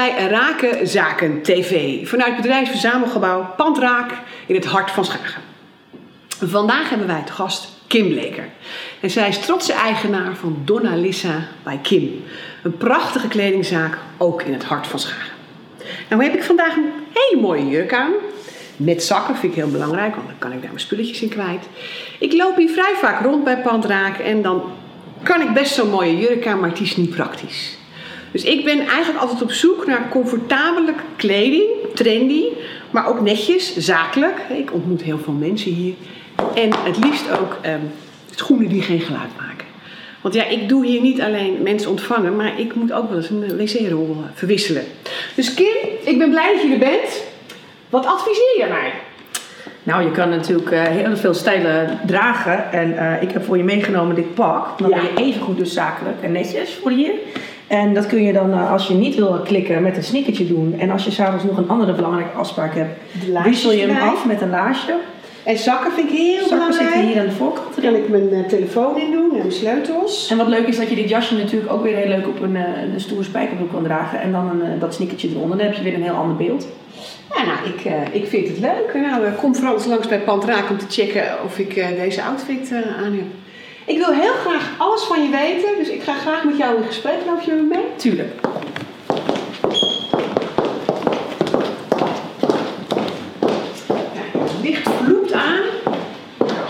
bij Raken Zaken TV vanuit bedrijfsverzamelgebouw Pandraak in het hart van Schagen. Vandaag hebben wij te gast Kim Bleker. En zij is trotse eigenaar van Donna Lissa bij Kim. Een prachtige kledingzaak, ook in het hart van Schagen. Nou heb ik vandaag een hele mooie jurk aan. Met zakken vind ik heel belangrijk, want dan kan ik daar mijn spulletjes in kwijt. Ik loop hier vrij vaak rond bij Pandraak en dan kan ik best zo'n mooie jurk aan, maar het is niet praktisch. Dus ik ben eigenlijk altijd op zoek naar comfortabele kleding, trendy, maar ook netjes, zakelijk. Ik ontmoet heel veel mensen hier. En het liefst ook um, schoenen die geen geluid maken. Want ja, ik doe hier niet alleen mensen ontvangen, maar ik moet ook wel eens een wc-rol verwisselen. Dus Kim, ik ben blij dat je er bent. Wat adviseer je mij? Nou, je kan natuurlijk uh, heel veel stijlen dragen. En uh, ik heb voor je meegenomen dit pak. Dan ja. ben je even goed dus zakelijk en netjes voor hier. En dat kun je dan, uh, als je niet wil klikken, met een sneakertje doen. En als je s'avonds nog een andere belangrijke afspraak hebt, wissel je hem af met een laarsje. En zakken vind ik heel zakken belangrijk. zitten hier aan de voorkant. Daar kan ik mijn uh, telefoon in doen en mijn sleutels. En wat leuk is dat je dit jasje natuurlijk ook weer heel leuk op een, uh, een stoere spijkerbroek kan dragen. En dan een, dat sneakertje eronder. Dan heb je weer een heel ander beeld. Ja, nou, ik, ik vind het leuk. Nou, kom vooral eens langs bij Pantraak om te checken of ik deze outfit aan heb. Ik wil heel graag alles van je weten, dus ik ga graag met jou in gesprek. Loop je me mee? Tuurlijk. Ja, het licht vloept aan.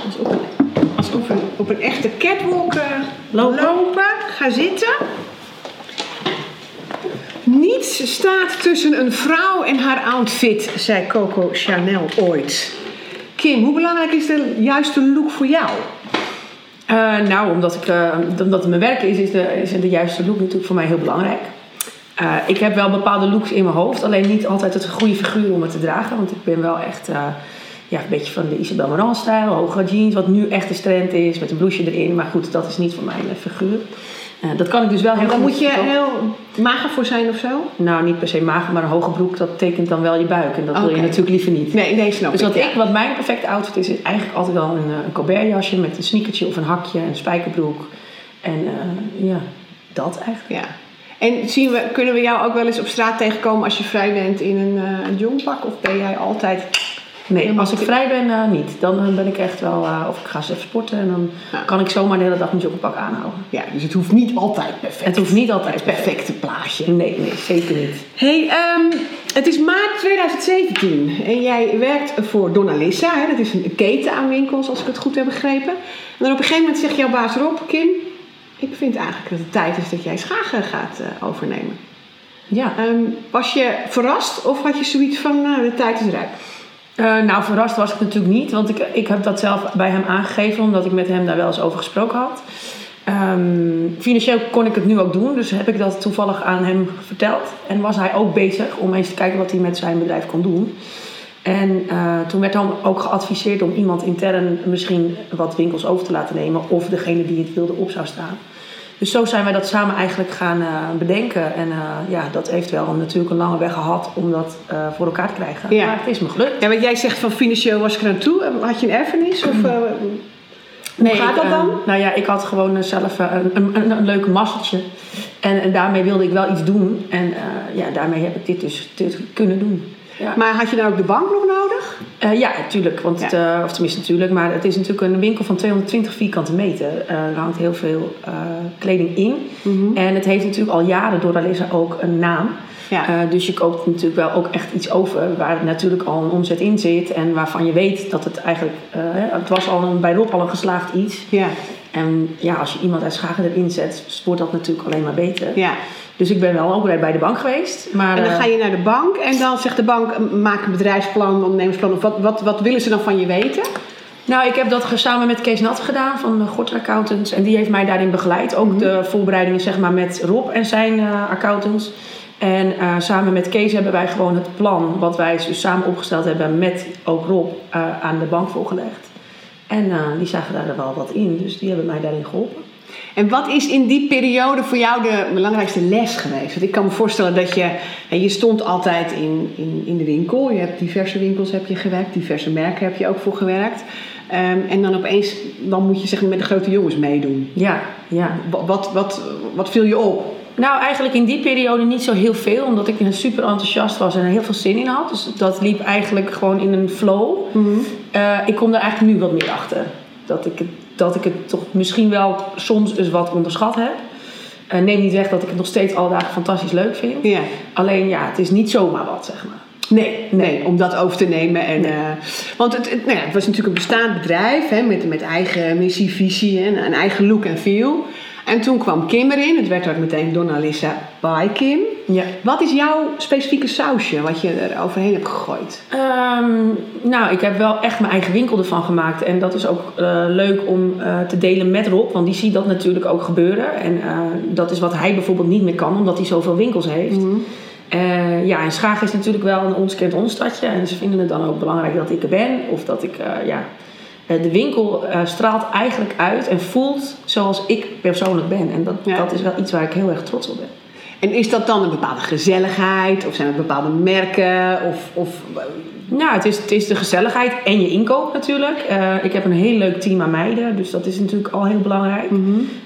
Alsof, een, alsof op een echte catwalk uh, lopen. lopen. Ga zitten. Niets staat tussen een vrouw en haar outfit, zei Coco Chanel ooit. Kim, hoe belangrijk is de juiste look voor jou? Uh, nou, omdat, ik, uh, omdat het mijn werk is, is de, is de juiste look natuurlijk voor mij heel belangrijk. Uh, ik heb wel bepaalde looks in mijn hoofd, alleen niet altijd het goede figuur om het te dragen. Want ik ben wel echt ja, een beetje van de Isabel Marant-stijl, hoge jeans, wat nu echt de trend is, met een blouseje erin. Maar goed, dat is niet voor mijn figuur. Dat kan ik dus wel heel Dan goed. moet je heel mager voor zijn of zo? Nou, niet per se mager, maar een hoge broek, dat tekent dan wel je buik. En dat okay. wil je natuurlijk liever niet. Nee, nee, snap dus ik. wat, ik, wat mijn perfecte outfit is, is eigenlijk altijd wel een, een Colbert jasje met een sneakertje of een hakje en een spijkerbroek. En uh, ja, dat eigenlijk. Ja. En zien we, kunnen we jou ook wel eens op straat tegenkomen als je vrij bent in een, uh, een jongpak? Of ben jij altijd Nee, als ik vrij ben, uh, niet. Dan ben ik echt wel, uh, of ik ga eens even sporten en dan ja. kan ik zomaar de hele dag mijn joggenpak aanhouden. Ja, dus het hoeft niet altijd perfect. Het hoeft niet altijd het perfecte plaatje. Nee, nee, zeker niet. hey, um, het is maart 2017 en jij werkt voor Donna Lissa. Hè? Dat is een keten aan winkels, als ik het goed heb begrepen. En dan op een gegeven moment zegt jouw baas Rob, Kim, ik vind eigenlijk dat het tijd is dat jij Schagen gaat overnemen. Ja. Um, was je verrast of had je zoiets van, nou, de tijd is rijp? Uh, nou, verrast was ik natuurlijk niet, want ik, ik heb dat zelf bij hem aangegeven, omdat ik met hem daar wel eens over gesproken had. Um, financieel kon ik het nu ook doen, dus heb ik dat toevallig aan hem verteld. En was hij ook bezig om eens te kijken wat hij met zijn bedrijf kon doen. En uh, toen werd dan ook geadviseerd om iemand intern misschien wat winkels over te laten nemen, of degene die het wilde op zou staan. Dus zo zijn wij dat samen eigenlijk gaan uh, bedenken. En uh, ja, dat heeft wel natuurlijk een lange weg gehad om dat uh, voor elkaar te krijgen. Ja. Maar het is me gelukt. Ja, want jij zegt van financieel was ik er aan toe. Had je een erfenis? Of, hoe nee, gaat dat dan? nou ja, ik had gewoon zelf een, een, een, een leuke masseltje. En, en, daarmee wilde ik wel iets doen. En ja, daarmee heb ik dit dus dit kunnen doen. Ja. Maar had je nou ook de bank nog nodig? Uh, ja, natuurlijk. Want het, uh, of tenminste natuurlijk, maar het is natuurlijk een winkel van 220 vierkante meter. Uh, er hangt heel veel kleding in. Mhm. En het heeft natuurlijk al jaren door Alissa ook een naam. Ja. dus je koopt natuurlijk wel ook echt iets over waar natuurlijk al een omzet in zit. En waarvan je weet dat het eigenlijk... het was al een, bij Rob al een geslaagd iets. Ja. En ja, als je iemand uit Schagen erin zet, wordt dat natuurlijk alleen maar beter. Ja. Dus ik ben wel ook bij de bank geweest. Maar, en dan ga je naar de bank en dan zegt de bank, maak een bedrijfsplan, ondernemersplan. Of wat, wat, wat willen ze dan van je weten? Nou, ik heb dat samen met Kees Nat gedaan van Gorter Accountants. En die heeft mij daarin begeleid. Ook de voorbereidingen zeg maar, met Rob en zijn uh, accountants. En uh, samen met Kees hebben wij gewoon het plan wat wij dus samen opgesteld hebben met ook Rob uh, aan de bank voorgelegd. En die zagen daar wel wat in, dus die hebben mij daarin geholpen. En wat is in die periode voor jou de belangrijkste les geweest? Want ik kan me voorstellen dat je, je stond altijd in, in, in de winkel. Je hebt diverse winkels heb je gewerkt, diverse merken heb je ook voor gewerkt. Um, en dan opeens, dan moet je zeg maar met de grote jongens meedoen. Ja, ja. Wat, wat, wat, wat viel je op? Nou, eigenlijk in die periode niet zo heel veel, omdat ik super enthousiast was en er heel veel zin in had. Dus dat liep eigenlijk gewoon in een flow. Eh, ik kom er eigenlijk nu wat meer achter. Dat ik, het, dat ik het toch misschien wel soms eens wat onderschat heb. Uh, neem niet weg dat ik het nog steeds alle dagen fantastisch leuk vind. Ja. Alleen ja, het is niet zomaar wat, zeg maar. Nee, nee, om dat over te nemen. En, Nee. eh, want het, het, nou ja, het was natuurlijk een bestaand bedrijf hè, met, met eigen missie, visie en een eigen look en feel. En toen kwam Kim erin. Het werd ook meteen Donna Lisa by Kim. Ja. Wat is jouw specifieke sausje wat je er overheen hebt gegooid? Ehm, nou, ik heb wel echt mijn eigen winkel ervan gemaakt. En dat is ook eh, leuk om eh, te delen met Rob. Want die ziet dat natuurlijk ook gebeuren. En eh, dat is wat hij bijvoorbeeld niet meer kan, omdat hij zoveel winkels heeft. Eh, ja, en Schagen is natuurlijk wel een ons kent ons stadje. En ze vinden het dan ook belangrijk dat ik er ben. Of dat ik, ja... De winkel straalt eigenlijk uit en voelt zoals ik persoonlijk ben. En dat, Ja. dat is wel iets waar ik heel erg trots op ben. En is dat dan een bepaalde gezelligheid? Of zijn het bepaalde merken? Of, of, Nou, het is, het is de gezelligheid en je inkoop natuurlijk. Eh, ik heb een heel leuk team aan meiden, dus dat is natuurlijk al heel belangrijk.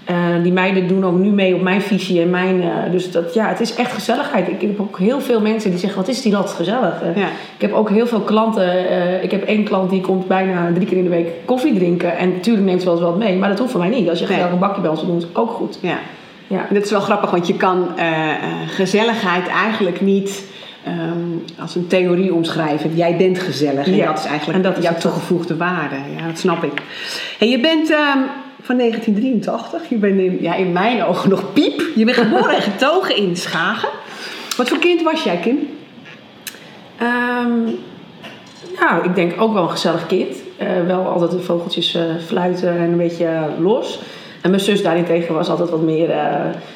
Eh, die meiden doen ook nu mee op mijn visie en mijn... eh, dus dat, ja, het is echt gezelligheid. Ik heb ook heel veel mensen die zeggen, wat is die lat gezellig. Ja. Ik heb ook heel veel klanten. ik heb één klant die komt bijna drie keer in de week koffie drinken. En natuurlijk neemt ze wel eens wat mee, maar dat hoeft voor mij niet. Als je Nee. graag een bakje bij ons doen, is ook goed. ja. Ja. En dat is wel grappig, want je kan eh, eh, gezelligheid eigenlijk niet ehm, als een theorie omschrijven. Jij bent gezellig en Ja, dat is eigenlijk en dat is jouw toegevoegde waarde. Ja, dat snap ik. En je bent ehm, van 1983. Je bent in, ja, in mijn ogen nog piep. Je bent geboren en getogen in Schagen. Wat voor kind was jij, Kim? Ehm, nou, ik denk ook wel een gezellig kind. Eh, wel altijd de vogeltjes fluiten en een beetje los. En mijn zus daarentegen was altijd wat meer, eh,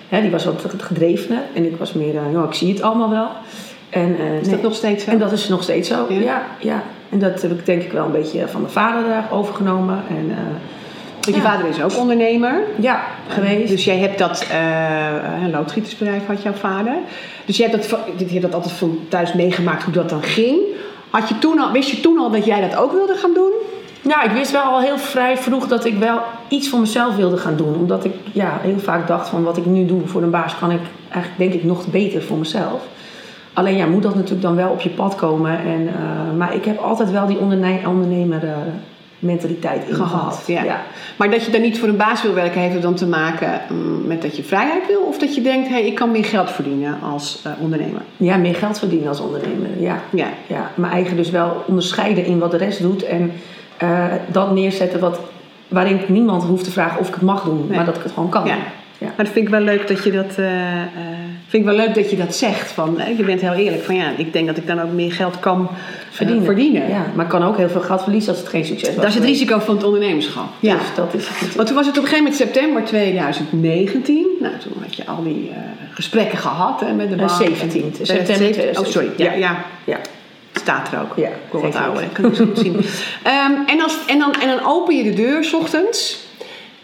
hè, die was wat gedrevener. En ik was meer, nou, ik zie het allemaal wel. En, uh, Is dat nog steeds zo? En dat is nog steeds zo, Ja? ja. ja, En dat heb ik denk ik wel een beetje van mijn vader overgenomen. En, Want je vader is ook ondernemer. Ja, geweest. Dus jij hebt dat, uh, een loodgietersbedrijf had jouw vader. Dus je hebt dat, je hebt dat altijd van thuis meegemaakt hoe dat dan ging. Had je toen al, wist je toen al dat jij dat ook wilde gaan doen? Nou, ik wist wel al heel vrij vroeg dat ik wel iets voor mezelf wilde gaan doen. Omdat ik ja, heel vaak dacht van wat ik nu doe voor een baas kan ik eigenlijk denk ik nog beter voor mezelf. Alleen ja, moet dat natuurlijk dan wel op je pad komen. En, uh, maar ik heb altijd wel die onderne ondernemer uh, mentaliteit in gehad. Ja. ja. Maar dat je dan niet voor een baas wil werken, heeft het dan te maken um, met dat je vrijheid wil? Of dat je denkt, hé, hey, ik kan meer geld verdienen als uh, ondernemer? Ja, meer geld verdienen als ondernemer, ja. ja. ja. Mijn eigen dus wel onderscheiden in wat de rest doet. En uh, dat neerzetten wat, waarin niemand hoeft te vragen of ik het mag doen. Nee. Maar dat ik het gewoon kan. Ja. Ja. Maar dat vind ik wel leuk dat je dat, uh, uh, vind ik wel leuk dat je dat zegt. Van, je bent heel eerlijk van ja, ik denk dat ik dan ook meer geld kan verdienen. verdienen. Ja, maar ik kan ook heel veel geld verliezen als het geen succes was. Dat is het risico van het ondernemerschap. Ja, dus dat is het. Want toen was het op een gegeven moment september 2019. Nou, toen had je al die gesprekken gehad hè, met de bank. 17, september 2017. Oh, sorry. Ja, ja. ja. Staat er ook. Ja, ik word wat ouder, ik kan het zo zien. um, en, als, en, dan, en dan open je de deur s ochtends.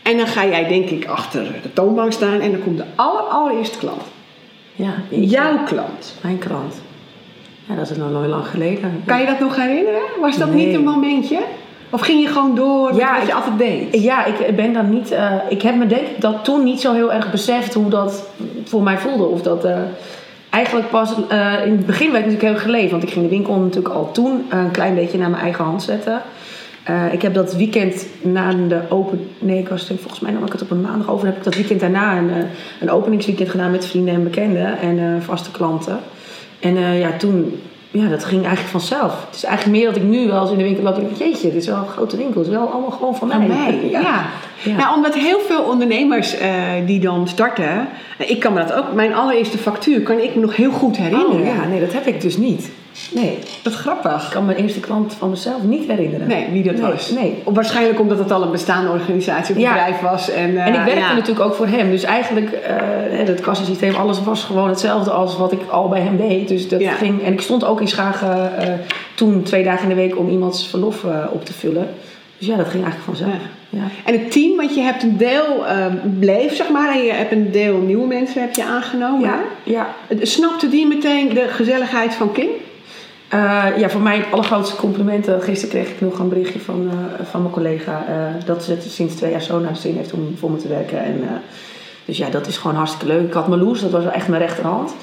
En dan ga jij denk ik achter de toonbank staan en dan komt de aller, allereerste klant. Ja, Jouw klant. Mijn klant. Ja, dat is nog nooit lang geleden. Kan je dat nog herinneren? Was dat nee. niet een momentje? Of ging je gewoon door ja, wat je ik, altijd deed? Ja, ik ben dan niet... Uh, ik heb me denk ik dat toen niet zo heel erg beseft hoe dat voor mij voelde. Of dat... Uh, eigenlijk pas uh, in het begin werd ik natuurlijk heel geleefd. Want ik ging de winkel natuurlijk al toen een klein beetje naar mijn eigen hand zetten. Uh, ik heb dat weekend na de open... Nee, ik was volgens mij nam ik het op een maandag over. Heb ik dat weekend daarna een, een openingsweekend gedaan met vrienden en bekenden. En uh, vaste klanten. En ja, toen... Ja, dat ging eigenlijk vanzelf. Het is eigenlijk meer dat ik nu wel eens in de winkel loop en denk... Jeetje, dit is wel een grote winkel. Het is wel allemaal gewoon van mij. Van mij, ja. ja. ja. Nou, omdat heel veel ondernemers die dan starten... Ik kan me dat ook... Mijn allereerste factuur kan ik me nog heel goed herinneren. Oh, ja, nee, dat heb ik dus niet. Nee. Wat grappig. Ik kan mijn eerste klant van mezelf niet herinneren. Nee, wie dat nee, was. Nee. Waarschijnlijk omdat het al een bestaande organisatie of ja. bedrijf was. En, uh, en ik werkte ja. natuurlijk ook voor hem. Dus eigenlijk, uh, het kassasysteem, alles was gewoon hetzelfde als wat ik al bij hem deed. Dus dat ja. ging... En ik stond ook in Schagen uh, toen twee dagen in de week om iemands verlof op te vullen. Dus ja, dat ging eigenlijk vanzelf. Ja. En het team, want je hebt een deel uh, bleef, zeg maar, en je hebt een deel nieuwe mensen heb je aangenomen. Ja. ja. Snapte die meteen de gezelligheid van Kim? Uh, ja, voor mij het allergrootste complimenten. Gisteren kreeg ik nog een berichtje van, uh, van mijn collega uh, dat ze het sinds twee jaar zo naar zin heeft om voor me te werken. En Dus ja, dat is gewoon hartstikke leuk. Ik had Marloes, dat was echt mijn rechterhand.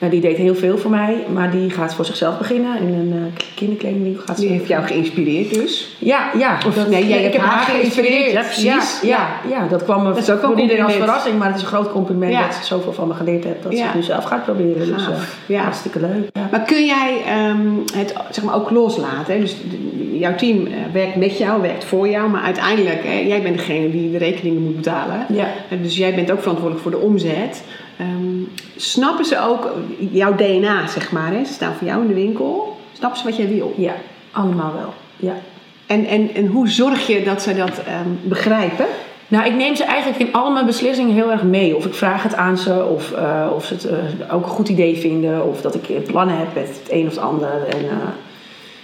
Nou, die deed heel veel voor mij, maar die gaat voor zichzelf beginnen. In een uh, kinderkledingwinkel gaat ze. Die heeft jou geïnspireerd dus? Ja, ja. Of dat, nee, jij ik hebt heb haar haar geïnspireerd. Ja, precies. Ja, ja, ja, dat kwam me Dat is ook voor iedereen als verrassing, maar het is een groot compliment dat ze zoveel van me geleerd heeft. Dat ze het nu zelf gaat proberen. Dus Gaaf. eh, Ja. hartstikke leuk. Maar kun jij ehm, het zeg maar, ook loslaten? Hè? Dus jouw team eh, werkt met jou, werkt voor jou, maar uiteindelijk, hè, jij bent degene die de rekeningen moet betalen. Ja. Eh, Dus jij bent ook verantwoordelijk voor de omzet. Ehm, snappen ze ook jouw DNA, zeg maar? Hè? Ze staan voor jou in de winkel. Snappen ze wat jij wil? ja, allemaal wel. Ja. En, en, en hoe zorg je dat ze dat ehm, begrijpen? Nou, ik neem ze eigenlijk in al mijn beslissingen heel erg mee. Of ik vraag het aan ze, of, eh, of ze het eh, ook een goed idee vinden, of dat ik eh, plannen heb met het een of het ander. En,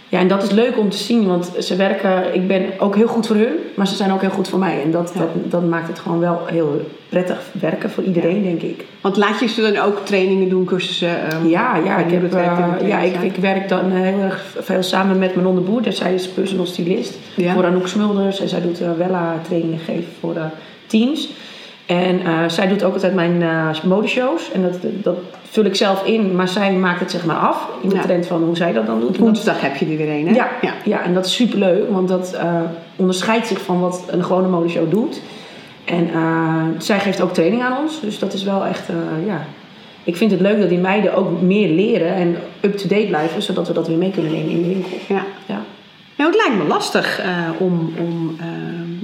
ja, en dat is leuk om te zien, want ze werken, ik ben ook heel goed voor hun, maar ze zijn ook heel goed voor mij. En dat, Ja. dat, dat maakt het gewoon wel heel prettig werken voor iedereen, denk ik. Want laat je ze dan ook trainingen doen, cursussen? ehm, Ja, ja, ik, heb, eh, ja ik, ik werk dan eh, heel erg veel samen met Manon de Boer. Dus zij is personal stylist Ja. voor Anouk Smulders. En zij doet uh, Wella trainingen geven voor teams. En eh, zij doet ook altijd mijn eh, modeshows. En dat, dat vul ik zelf in. Maar zij maakt het zeg maar af in de Ja. trend van hoe zij dat dan doet. Woensdag heb je er weer een, hè? ja, ja. en dat is superleuk, want dat eh, onderscheidt zich van wat een gewone modeshow doet. En zij geeft ook training aan ons, dus dat is wel echt, ja. Ik vind het leuk dat die meiden ook meer leren en up-to-date blijven, zodat we dat weer mee kunnen nemen in de winkel. ja. Ja. Nou, het lijkt me lastig om, om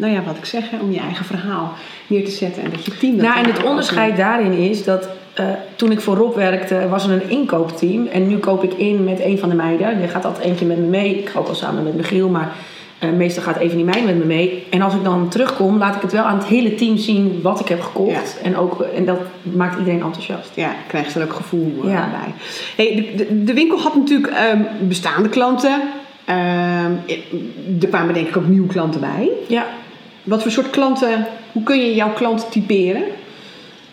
nou ja, wat ik zeg, hè, om je eigen verhaal neer te zetten en dat je team dat Nou, en het onderscheid daarin is dat eh, toen ik voor Rob werkte, was er een inkoopteam. En nu koop ik in met een van de meiden. Er gaat altijd eentje met me mee. Ik ga ook wel samen met Michiel, maar eh, meestal gaat een van die meiden met me mee. En als ik dan terugkom, laat ik het wel aan het hele team zien wat ik heb gekocht. En, ook, en dat maakt iedereen enthousiast. Ja, krijg je er ook gevoel eh, Ja. bij. Hey, de, de, de winkel had natuurlijk ehm, bestaande klanten. Ehm, er kwamen denk ik ook nieuwe klanten bij. Ja. Wat voor soort klanten, hoe kun je jouw klanten typeren?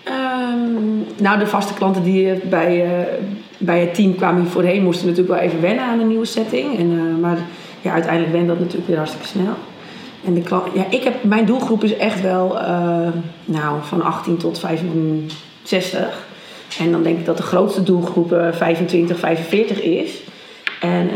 Ehm, nou, de vaste klanten die eh, bij, eh, bij het team kwamen hier voorheen, moesten natuurlijk wel even wennen aan een nieuwe setting. En, eh, maar ja, uiteindelijk went dat natuurlijk weer hartstikke snel. En de klant, ja, ik heb, mijn doelgroep is echt wel nou, van 18 tot 65. En dan denk ik dat de grootste doelgroep eh, 25, 45 is. En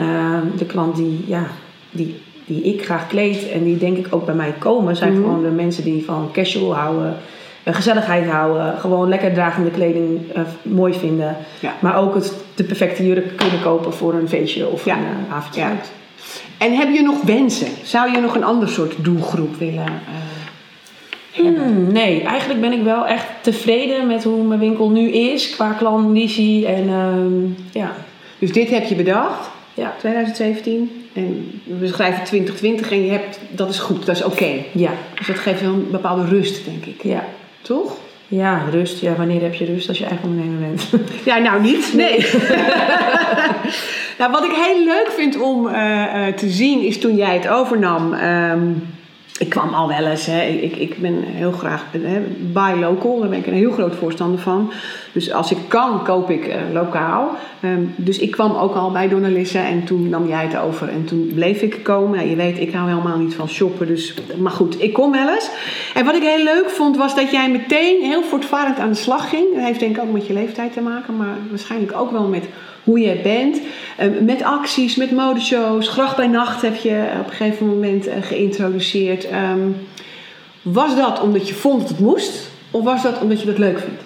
de klant die, ja, die, die ik graag kleed en die denk ik ook bij mij komen, zijn Mhm. gewoon de mensen die van casual houden, eh, gezelligheid houden, gewoon lekker dragende kleding eh, mooi vinden. Ja. Maar ook het, de perfecte jurk kunnen kopen voor een feestje of Ja. een eh, avondje Ja. uit. En heb je nog wensen? Zou je nog een ander soort doelgroep willen? Hmm, nee, eigenlijk ben ik wel echt tevreden met hoe mijn winkel nu is qua klandizie en ehm, ja. Dus dit heb je bedacht, Ja. 2017. En we schrijven 2020 en je hebt, dat is goed, dat is oké. Ja, Dus dat geeft wel een bepaalde rust, denk ik. ja. Toch? Ja, rust. Ja, wanneer heb je rust als je eigen ondernemer bent? Ja, nou niet. Nee. nou, wat ik heel leuk vind om eh, eh, te zien is toen jij het overnam. ehm, ik kwam al wel eens. Hè, ik, ik ben heel graag hè, buy local. Daar ben ik een heel groot voorstander van. Dus als ik kan, koop ik eh, lokaal. Ehm, dus ik kwam ook al bij Donnalisse en toen nam jij het over. En toen bleef ik komen. Ja, je weet, ik hou helemaal niet van shoppen. Dus, maar goed, ik kom wel eens. En wat ik heel leuk vond, was dat jij meteen heel voortvarend aan de slag ging. Dat heeft denk ik ook met je leeftijd te maken. Maar waarschijnlijk ook wel met hoe je bent. Eh, met acties, met modeshows. Gracht bij nacht heb je op een gegeven moment eh, Ehm, was dat omdat je vond dat het moest? Of was dat omdat je dat leuk vindt?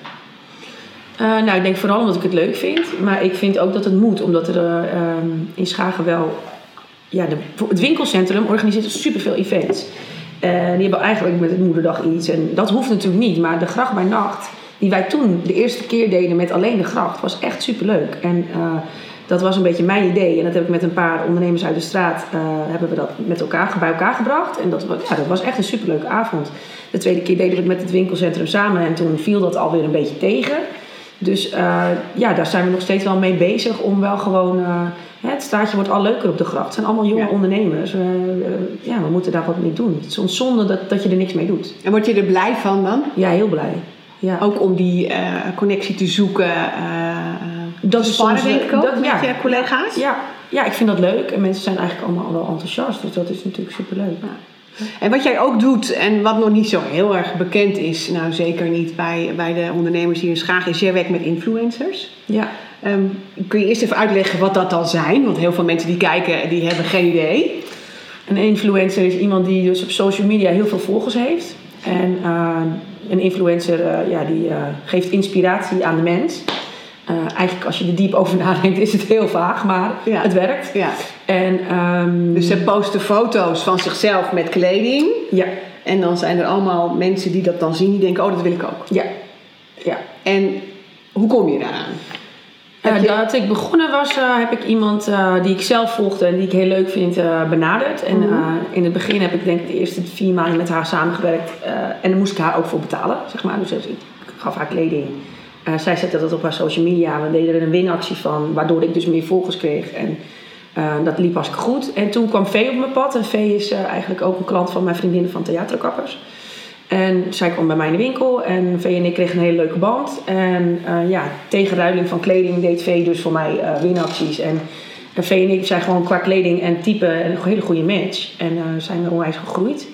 Eh, nou, ik denk vooral omdat ik het leuk vind. Maar ik vind ook dat het moet. Omdat er eh, ehm, in Schagen wel... Ja, de, het winkelcentrum organiseert superveel events. Eh, die hebben eigenlijk met het moederdag iets. En dat hoeft natuurlijk niet. Maar de gracht bij nacht, die wij toen de eerste keer deden met alleen de gracht, was echt superleuk. En dat was een beetje mijn idee. En dat heb ik met een paar ondernemers uit de straat, eh, hebben we dat met elkaar, bij elkaar gebracht. En dat, ja, dat was echt een superleuke avond. De tweede keer deden we het met het winkelcentrum samen. En toen viel dat alweer een beetje tegen. Dus eh, ja, daar zijn we nog steeds wel mee bezig om wel gewoon... eh, het straatje wordt al leuker op de gracht. Het zijn allemaal jonge Ja. ondernemers. Ja, we moeten daar wat mee doen. Het is ons zonde dat, dat je er niks mee doet. En word je er blij van dan? Ja, heel blij. Ja. Ook om die connectie te zoeken. Eh Dat is soms, denk ik ook, dat- met ja. je collega's. Ja, ja, ik vind dat leuk. En mensen zijn eigenlijk allemaal wel enthousiast. Dus dat is natuurlijk superleuk. En wat jij ook doet, en wat nog niet zo heel erg bekend is, nou zeker niet bij, bij de ondernemers hier in Schagen, is jij werkt met influencers. Ja. Ehm, kun je eerst even uitleggen wat dat dan zijn? Want heel veel mensen die kijken, die hebben geen idee. Een influencer is iemand die dus op social media heel veel volgers heeft. En uh, een influencer uh, ja, die uh, geeft inspiratie aan de mens. Eigenlijk als je er diep over nadenkt is het heel vaag, maar Ja. het werkt. Ja. En, ehm, Dus ze posten foto's van zichzelf met kleding. ja, En dan zijn er allemaal mensen die dat dan zien, die denken, oh dat wil ik ook. ja, ja. En hoe kom je daaraan? Uh, je- Dat ik begonnen was, uh, heb ik iemand die ik zelf volgde en die ik heel leuk vind benaderd. En Mhm. in het begin heb ik denk ik de eerste vier maanden met haar samengewerkt. en daar moest ik haar ook voor betalen, zeg maar. Dus ik gaf haar kleding. Uh, zij zette dat op haar social media. We deden er een winactie van, waardoor ik dus meer volgers kreeg. En uh, dat liep hartstikke goed. En toen kwam Vee op mijn pad. En Vee is uh, eigenlijk ook een klant van mijn vriendinnen van Theaterkappers. En zij kwam bij mij in de winkel en Vee en ik kregen een hele leuke band. En ja, tegen ruiling van kleding deed Vee dus voor mij winacties. En, en Vee en ik zijn gewoon qua kleding en type een hele goede match. En zijn we onwijs gegroeid.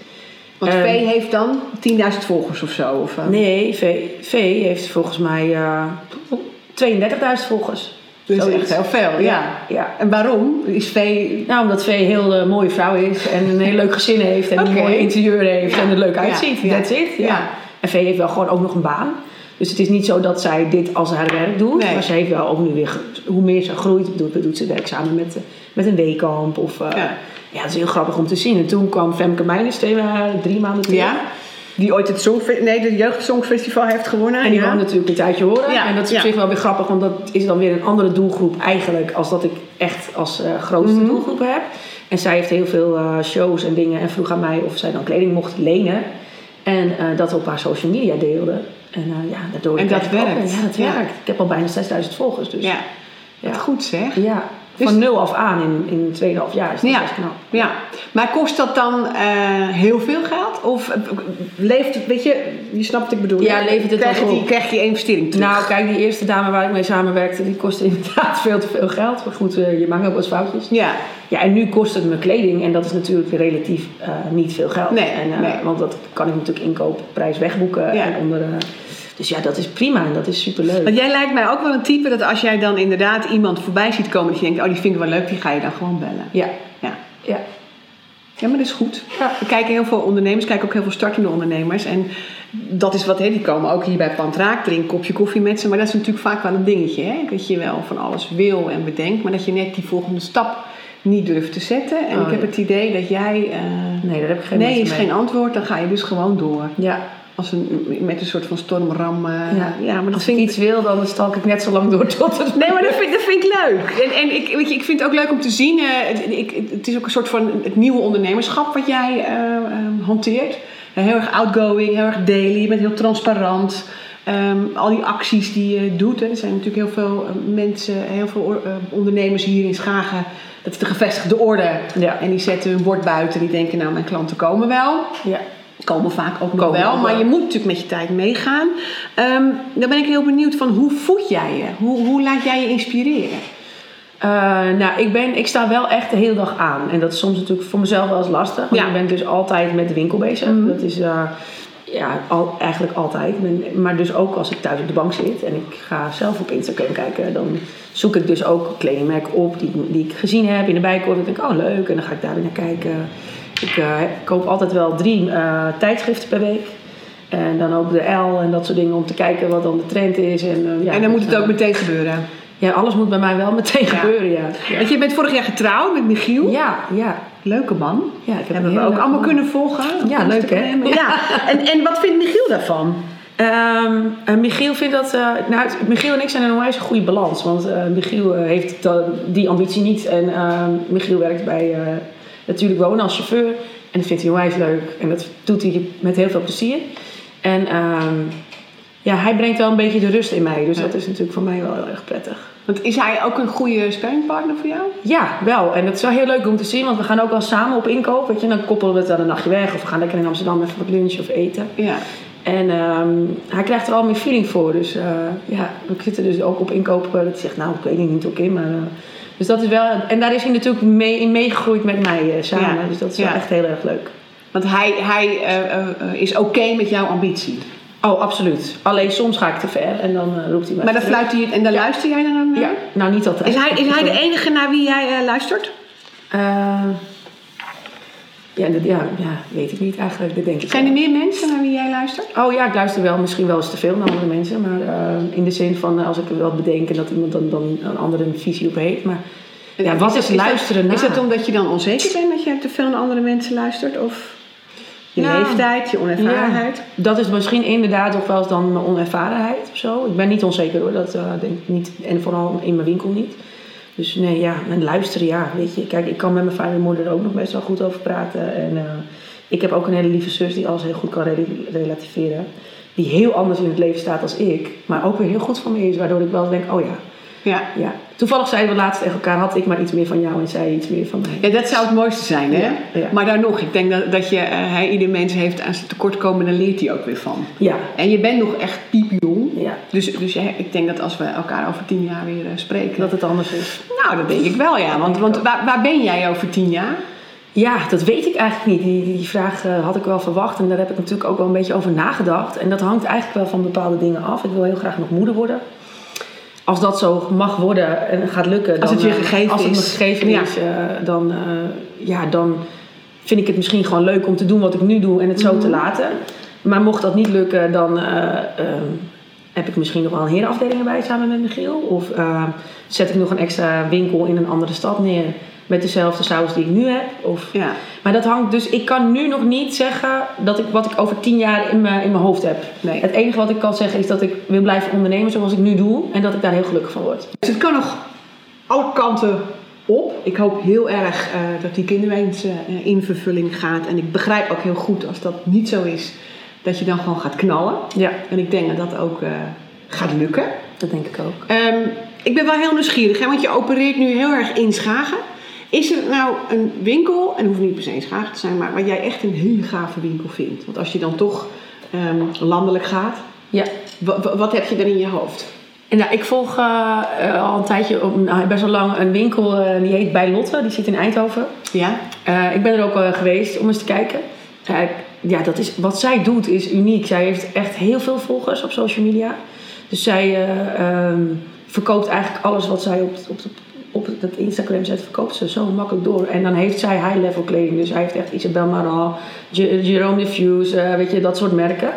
Want Ehm, V heeft dan 10.000 volgers of zo? Of, eh? Nee, Vee heeft volgens mij uh, 32.000 volgers. Dus Zoiets. echt heel veel, ja. ja. En waarom? Is V... Nou, omdat Vee een heel uh, mooie vrouw is en een heel leuk gezin heeft en een mooi interieur heeft Ja. en er leuk uitziet. ja. That's it. Ja. En Vee heeft wel gewoon ook nog een baan. Dus het is niet zo dat zij dit als haar werk doet. Nee. Maar ze heeft wel ook nu weer, hoe meer ze groeit, doet, doet ze werk samen met, eh, met een weekamp. Of, uh, Ja. het is heel grappig om te zien. En toen kwam Femke Meijers twee, ma- drie maanden terug. Ja? Die ooit het Songfe- nee, de Jeugdsongfestival heeft gewonnen. En die ja. woont natuurlijk een tijdje horen. Ja, En dat is op zich wel weer grappig, want dat is dan weer een andere doelgroep eigenlijk als dat ik echt als eh, grootste Mhm. doelgroep heb. En zij heeft heel veel eh, shows en dingen en vroeg aan mij of zij dan kleding mocht lenen. En eh, dat op haar social media deelde. En eh, ja, daardoor En dat ook- werkt. Ja, dat Ja. werkt. Ik heb al bijna 6000 volgers. Dus Ja, ja. goed zeg. Ja, van nul af aan in, in 2,5 jaar is dat Ja. best knap. Ja, maar kost dat dan eh, heel veel geld? Of eh, leeft het, weet je, je snapt wat ik bedoel. Ja, levert het krijg die, krijg je investering terug? Nou, kijk, die eerste dame waar ik mee samenwerkte, die kostte inderdaad veel te veel geld. Maar goed, eh, je maakt ook wel eens foutjes. ja, Ja, en nu kost het me kleding en dat is natuurlijk relatief niet veel geld. Nee, en, nee. Want dat kan ik natuurlijk inkoopprijs wegboeken. Ja. En onder, dus ja, dat is prima en dat is superleuk. want jij lijkt mij ook wel een type dat als jij dan inderdaad iemand voorbij ziet komen... dat je denkt, oh die vind ik wel leuk, die ga je dan gewoon bellen. Ja, Ja, ja. ja maar dat is goed. Ja. We kijken heel veel ondernemers, kijken ook heel veel startende ondernemers. En dat is wat, hè, die komen ook hier bij Pantraak, drink een kopje koffie met ze. Maar dat is natuurlijk vaak wel een dingetje, hè? Dat je wel van alles wil en bedenkt, maar dat je net die volgende stap niet durft te zetten. En Oh, ik heb het idee dat jij... eh, Nee, daar heb ik geen nee is mee. geen antwoord, dan ga je dus gewoon door. Ja, Als een, met een soort van stormram. ja. ja, maar dat Als vind ik iets wil, dan stalk ik net zo lang door tot het... Nee, maar dat vind, dat vind ik leuk. En, en ik, weet je, ik vind het ook leuk om te zien. eh, het, ik, het is ook een soort van het nieuwe ondernemerschap wat jij eh, eh, hanteert. Heel erg outgoing, heel erg daily. Je bent heel transparant. Ehm, al die acties die je doet. Hè. Er zijn natuurlijk heel veel mensen, heel veel ondernemers hier in Schagen. Dat is de gevestigde orde. Ja. En die zetten hun bord buiten. Die denken, nou, mijn klanten komen wel. Ja. Komen vaak ook nog wel, maar je moet natuurlijk met je tijd meegaan. Ehm, dan ben ik heel benieuwd van hoe voed jij je? Hoe, hoe laat jij je inspireren? Eh, nou, ik, ben, ik sta wel echt de hele dag aan. En dat is soms natuurlijk voor mezelf wel eens lastig. Want Ja. ik ben dus altijd met de winkel bezig. Mhm. Dat is eh, ja, al, eigenlijk altijd. Ik maar dus ook als ik thuis op de bank zit en ik ga zelf op Instagram kijken, dan zoek ik dus ook kledingmerken op die, ik- die ik gezien heb in de bijkorf. Ik denk, oh leuk, en dan ga ik daar weer naar kijken. Ik eh, koop altijd wel drie eh, tijdschriften per week. En dan ook de L en dat soort dingen om te kijken wat dan de trend is. En, eh, ja, en dan moet het ook meteen gebeuren. Ja, alles moet bij mij wel meteen Ja. gebeuren, ja. Ja, Want je bent vorig jaar getrouwd met Michiel. ja. ja. Leuke man. Ja, ik heb Hebben we ook allemaal man. kunnen volgen. Ja, leuk, hè? Ja. En, en wat vindt Michiel daarvan? Ehm, en Michiel vindt dat... nou, Michiel en ik zijn in een onwijs goede balans. Want Michiel heeft die ambitie niet. En ehm, Michiel werkt bij Natuurlijk Wonen als chauffeur. En dat vindt hij onwijs leuk. En dat doet hij met heel veel plezier. En ehm, ja, hij brengt wel een beetje de rust in mij. Dus Ja. dat is natuurlijk voor mij wel heel erg prettig. Want is hij ook een goede sparringpartner voor jou? Ja, wel. En dat is wel heel leuk om te zien. Want we gaan ook wel samen op inkoop. Weet je. Dan koppelen we het dan een nachtje weg. Of we gaan lekker in Amsterdam even wat lunchen of eten. Ja. En ehm, hij krijgt er al meer feeling voor. Dus eh, ja, we zitten dus ook op inkoop. eh, Dat zegt, nou, ik weet niet oké, maar... eh, dus dat is wel... En daar is hij natuurlijk mee, in meegegroeid met mij eh, samen. Ja, Dus dat is ja. echt heel erg leuk. Want hij, hij eh, eh, is oké met jouw ambitie. Oh, absoluut. Alleen soms ga ik te ver en dan roept hij me Maar dan terug. fluit hij het en dan luister jij naar hem? Ja, nou niet altijd. Is hij, is hij de enige naar wie jij luistert? Ja, dat, ja, ja, weet ik niet eigenlijk. Dat denk ik Zijn er meer mensen naar wie jij luistert? Oh ja, ik luister wel misschien wel eens te veel naar andere mensen. Maar eh, in de zin van eh, als ik wel bedenk en dat iemand dan, dan een andere visie op heeft. Maar ja, wat is, dat- luisteren dat, Is naar? dat omdat je dan onzeker bent dat je te veel naar andere mensen luistert? Of je Nou, leeftijd, je onervarenheid? Dat is misschien inderdaad ook wel eens dan mijn onervarenheid of zo. Ik ben niet onzeker hoor, dat eh, denk ik niet. En vooral in mijn winkel niet. Dus nee, ja, en luisteren, ja, weet je. Kijk, ik kan met mijn vader en moeder er ook nog best wel goed over praten. En eh, ik heb ook een hele lieve zus die alles heel goed kan rel- relativeren. Die heel anders in het leven staat als ik. Maar ook weer heel goed voor me is. Waardoor ik wel denk, oh ja, Ja. ja. Toevallig zeiden we laatst tegen elkaar, had ik maar iets meer van jou en zij iets meer van mij. Ja, dat zou het mooiste zijn, hè? Ja, ja. Maar dan nog, ik denk dat, dat je, eh, hij, ieder mens heeft aan zijn tekortkomen, leert hij ook weer van. Ja, En je bent nog echt piepjong. Ja. Dus, dus ik denk dat als we elkaar over tien jaar weer eh, spreken. Dat het anders is. Nou, dat denk ik wel, ja. Want, want waar, waar ben jij over tien jaar? Ja, dat weet ik eigenlijk niet. Die, die vraag eh, had ik wel verwacht en daar heb ik natuurlijk ook wel een beetje over nagedacht. En dat hangt eigenlijk wel van bepaalde dingen af. Ik wil heel graag nog moeder worden. Als dat zo mag worden en gaat lukken, Als dan, het je eh, gegeven als het me is. gegeven Ja. is, dan, ja, dan vind ik het misschien gewoon leuk om te doen wat ik nu doe en het zo Mhm. te laten. Maar mocht dat niet lukken, dan heb ik misschien nog wel een herenafdeling erbij samen met Michiel. Of eh, zet ik nog een extra winkel in een andere stad neer met dezelfde saus die ik nu heb. Of Ja. maar dat hangt dus, ik kan nu nog niet zeggen dat ik, wat ik over tien jaar in mijn, in mijn hoofd heb. Nee. Het enige wat ik kan zeggen is dat ik wil blijven ondernemen zoals ik nu doe en dat ik daar heel gelukkig van word. Dus het kan nog alle kanten op. Ik hoop heel erg eh, dat die kinderwens eh, in vervulling gaat. En ik begrijp ook heel goed als dat niet zo is, dat je dan gewoon gaat knallen. Ja, En ik denk dat dat ook eh, gaat lukken. dat denk ik ook. Ehm, ik ben wel heel nieuwsgierig, hè, want je opereert nu heel erg in Schagen. Is er nou een winkel, en hoeft niet per se in Schagen te zijn, maar waar jij echt een hele gave winkel vindt? Want als je dan toch ehm, landelijk gaat, Ja. wa- wa- wat heb je dan in je hoofd? En nou, ik volg eh, eh, al een tijdje, op, nou, best wel lang, een winkel die heet Bij Lotte. Die zit in Eindhoven. Ja? Ik ben er ook geweest om eens te kijken. Ja, dat is, wat zij doet is uniek. Zij heeft echt heel veel volgers op social media. Dus zij eh, ehm, verkoopt eigenlijk alles wat zij op, op, op dat Instagram zet, verkoopt ze zo makkelijk door. En dan heeft zij high-level kleding. Dus hij heeft echt Isabel Marant, Jerome Diffuse, eh, weet je, dat soort merken.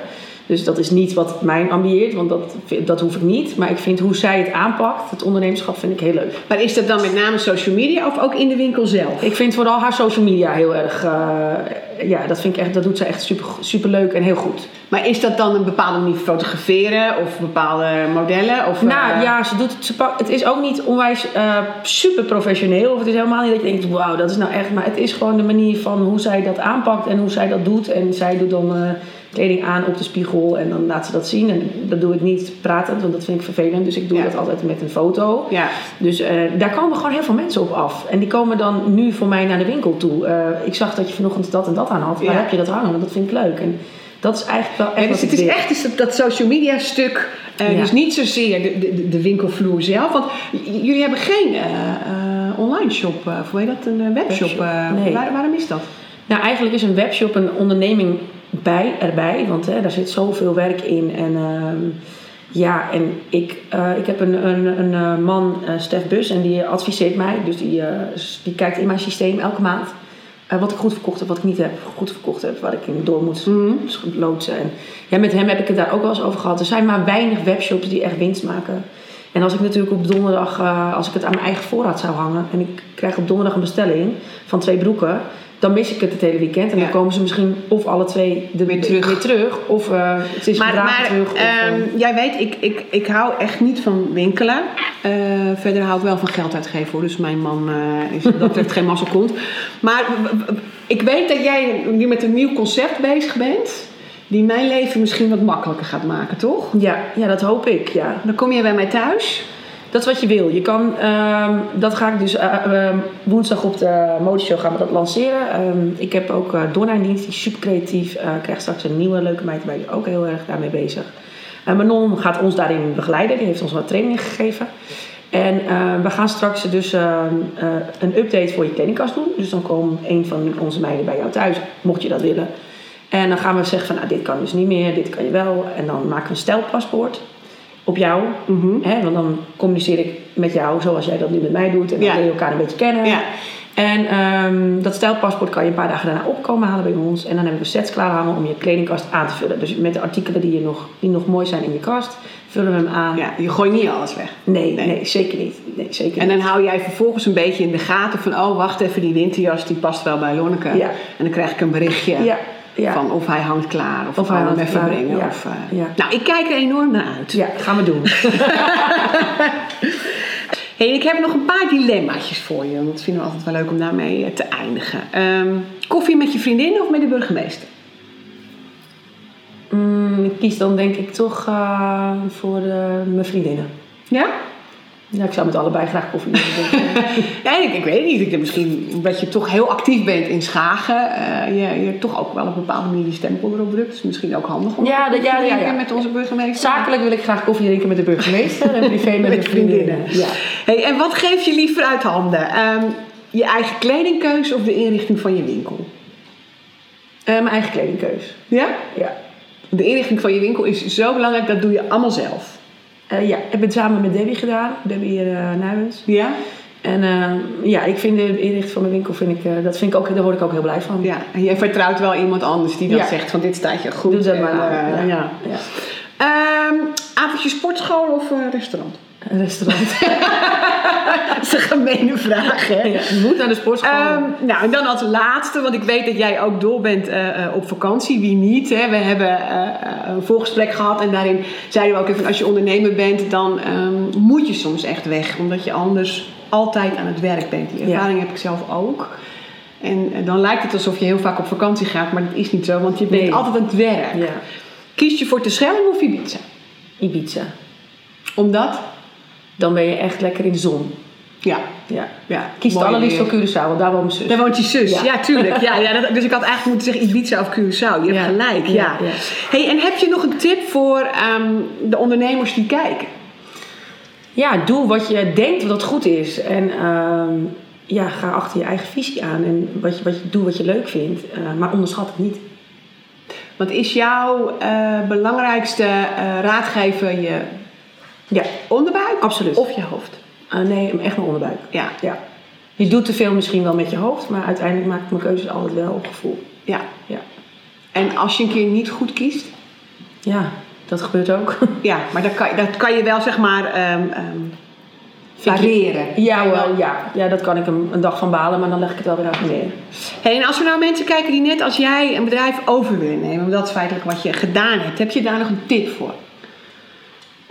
Dus dat is niet wat mij ambieert, want dat, dat hoef ik niet. Maar ik vind hoe zij het aanpakt, het ondernemerschap, vind ik heel leuk. Maar is dat dan met name social media of ook in de winkel zelf? Ik vind vooral haar social media heel erg. eh, ja, dat, vind ik echt, dat doet ze echt super, super leuk en heel goed. Maar is dat dan een bepaalde manier fotograferen of bepaalde modellen? Of, nou eh, ja, ze doet het, ze pak- het is ook niet onwijs eh, super professioneel. Of het is helemaal niet dat je denkt, wauw, dat is nou echt. Maar het is gewoon de manier van hoe zij dat aanpakt en hoe zij dat doet. En zij doet dan eh, kleding aan op de spiegel en dan laat ze dat zien. En dat doe ik niet pratend, want dat vind ik vervelend. Dus ik doe Ja. dat altijd met een foto. Ja. Dus eh, daar komen gewoon heel veel mensen op af. En die komen dan nu voor mij naar de winkel toe. Eh, ik zag dat je vanochtend dat en dat aan had. Waar Ja. heb je dat hangen? Want dat vind ik leuk. En dat is eigenlijk wel echt Ja, dus het is echt dus dat, dat social media stuk, eh, dus niet zozeer de, de, de winkelvloer zelf. Want jullie hebben geen online shop, of hoe heet dat, een webshop. Webshop, nee. waar- waarom is dat? Nou, eigenlijk is een webshop een onderneming bij, erbij. Want hè, daar zit zoveel werk in. En ehm, ja, en ik, eh, ik heb een, een, een eh, man, eh, Stef Bus, en die adviseert mij. Dus die, die kijkt in mijn systeem elke maand. wat ik goed verkocht heb, wat ik niet heb goed verkocht heb, waar ik in door moet dus loodsen. En ja, met hem heb ik het daar ook wel eens over gehad. Er zijn maar weinig webshops die echt winst maken. En als ik natuurlijk op donderdag, als ik het aan mijn eigen voorraad zou hangen en ik krijg op donderdag een bestelling van twee broeken, dan mis ik het het hele weekend. En Ja. dan komen ze misschien of alle twee de, Weer terug. weer terug of eh, het is Maar, maar terug. Of, eh, ehm, jij weet, ik, ik, ik hou echt niet van winkelen. Eh, verder hou ik wel van geld uitgeven hoor. Dus mijn man eh, is dat betreft geen mazzelkont. Maar ik weet dat jij nu met een nieuw concept bezig bent. Die mijn leven misschien wat makkelijker gaat maken, toch? ja, ja, dat hoop ik, ja. Dan kom je bij mij thuis. Dat is wat je wil. Je kan, ehm, dat ga ik dus eh, ehm, woensdag op de modeshow gaan we dat lanceren. Ehm, ik heb ook uh, Donna die is super creatief. Eh krijgt straks een nieuwe leuke meid erbij, die ook heel erg daarmee bezig. Uh, Manon gaat ons daarin begeleiden, die heeft ons wat trainingen gegeven. En we gaan straks dus een update voor je kledingkast doen. Dus dan komt een van onze meiden bij jou thuis, mocht je dat willen. En dan gaan we zeggen van, nou, dit kan dus niet meer, dit kan je wel. En dan maken we een stelpaspoort op jou. Hè, want dan communiceer ik met jou zoals jij dat nu met mij doet. En dan Ja. leer je elkaar een beetje kennen. Ja. En ehm, dat stelpaspoort kan je een paar dagen daarna opkomen halen bij ons. En dan hebben we sets klaar hangen om je kledingkast aan te vullen. Dus met de artikelen die, je nog, die nog mooi zijn in je kast, vullen we hem aan. Ja, je gooit niet alles weg. Nee, Nee. nee, zeker niet. Nee, zeker En dan hou jij vervolgens een beetje in de gaten van... oh, wacht even, die winterjas die past wel bij Lonneke. Ja. En dan krijg ik een berichtje Ja, ja. van of hij hangt klaar... of, Of hij hem even brengen. ja. Of, eh, Ja. Nou, ik kijk er enorm naar uit. Ja, gaan we doen. Hey, ik heb nog een paar dilemmaatjes voor je. Want dat vinden we altijd wel leuk om daarmee eh, te eindigen. Ehm, koffie met je vriendin of met de burgemeester? Mm, ik kies dan denk ik toch eh, voor mijn vriendinnen. Ja? Ja, ik zou met allebei graag koffie drinken. Ja, ik, ik weet het niet. Ik denk misschien omdat je toch heel actief bent in Schagen. eh, je, je toch ook wel op een bepaalde manier die stempel erop drukt. Dus misschien ook handig om Ja, dat- ja, ja, drinken ja. met onze burgemeester. Zakelijk wil ik graag koffie drinken met de burgemeester en privé met, met mijn vriendinnen. vriendinnen. Ja. Hey, en wat geef je liever uit handen? Ehm, je eigen kledingkeuze of de inrichting van je winkel? Eh, mijn eigen kledingkeus. Ja? Ja. De inrichting van je winkel is zo belangrijk, dat doe je allemaal zelf. Eh, ja, ik heb het samen met Debbie gedaan. Debbie uh, Nijmens. Ja? En eh, ja, ik vind de inrichting van mijn winkel, vind ik, dat vind ik ook, daar word ik ook heel blij van. Ja, en jij vertrouwt wel iemand anders die dan Ja. zegt van dit staat je goed. Doe dat en, maar eh, ja. ja. Ja. Ehm, avondje sportschool of restaurant? Een restaurant. Dat is een gemene vraag, hè? ja, je moet naar de sportschool. Ehm, nou, en dan als laatste, want ik weet dat jij ook dol bent eh, eh, op vakantie. Wie niet? Hè? We hebben eh, een voorgesprek gehad en daarin zeiden we ook even: als je ondernemer bent, dan ehm, moet je soms echt weg, omdat je anders altijd aan het werk bent. Die Ja. ervaring heb ik zelf ook. En dan lijkt het alsof je heel vaak op vakantie gaat, maar dat is niet zo, want je bent Nee. altijd aan het werk. ja. Kies je voor Terschelling of Ibiza? Ibiza. Omdat? Dan ben je echt lekker in de zon. Ja, Ja. ja. Kies het allerliefst voor Curaçao, want daar woont mijn zus. Daar woont je zus, ja, Ja. tuurlijk. Ja, ja, dat- dus ik had eigenlijk moeten zeggen Ibiza of Curaçao. Je hebt Ja. gelijk, ja. Hey, en heb je nog een tip voor ehm, de ondernemers die kijken? Ja, doe wat je denkt dat goed is. En ehm, ja, ga achter je eigen visie aan. En wat je, wat je, doe wat je leuk vindt. Eh, maar onderschat het niet. Wat is jouw eh, belangrijkste eh, raadgever je Ja, onderbuik Absoluut. of je hoofd? Eh, nee, echt mijn onderbuik. Ja, Ja. Je doet te veel misschien wel met je hoofd, maar uiteindelijk maak ik mijn keuzes altijd wel op gevoel. ja. Ja, En als je een keer niet goed kiest? ja dat gebeurt ook. Ja, maar dat kan, dat kan je wel zeg maar ehm ehm, pareren. Ja, wel, ja. ja, dat kan ik een, een dag van balen, maar dan leg ik het wel weer uit neer. Hey, en als er nou mensen kijken die net als jij een bedrijf over willen nemen, want dat is feitelijk wat je gedaan hebt, heb je daar nog een tip voor?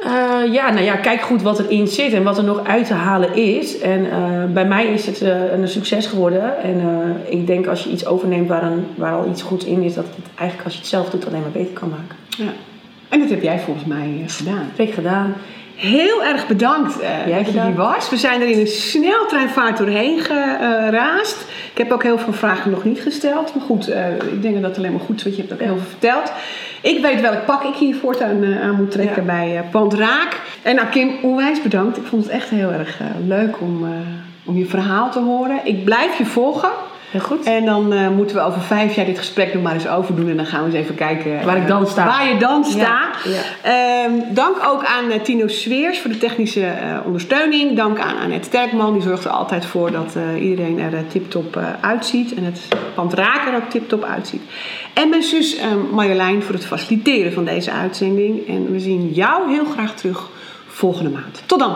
Eh, ja, nou ja, kijk goed wat erin zit en wat er nog uit te halen is. En eh, bij mij is het eh, een succes geworden. En ik denk als je iets overneemt waar, een, waar al iets goeds in is, dat het eigenlijk als je het zelf doet alleen maar beter kan maken. Ja. En dat heb jij volgens mij gedaan. Dat heb ik gedaan. Heel erg bedankt Jij dat je hier was. We zijn er in een sneltreinvaart doorheen geraast. Ik heb ook heel veel vragen nog niet gesteld. Maar goed, ik denk dat dat alleen maar goed is, want je hebt ook heel veel verteld. Ik weet welk pak ik hier voortaan eh, aan moet trekken Ja. bij eh Pand Raak. En nou Kim, onwijs bedankt. Ik vond het echt heel erg eh, leuk om, om je verhaal te horen. Ik blijf je volgen. Heel goed. En dan eh, moeten we over vijf jaar dit gesprek nog maar eens overdoen. En dan gaan we eens even kijken Waar ik dan sta. Waar je dan staat. ja. Ehm, dank ook aan eh, Tino Sveers voor de technische eh, ondersteuning. Dank aan Annette Sterkman. Die zorgt er altijd voor dat iedereen er tip-top uitziet. En het pand raken er ook tip-top uitziet. En mijn zus eh, Marjolein voor het faciliteren van deze uitzending. En we zien jou heel graag terug volgende maand. Tot dan!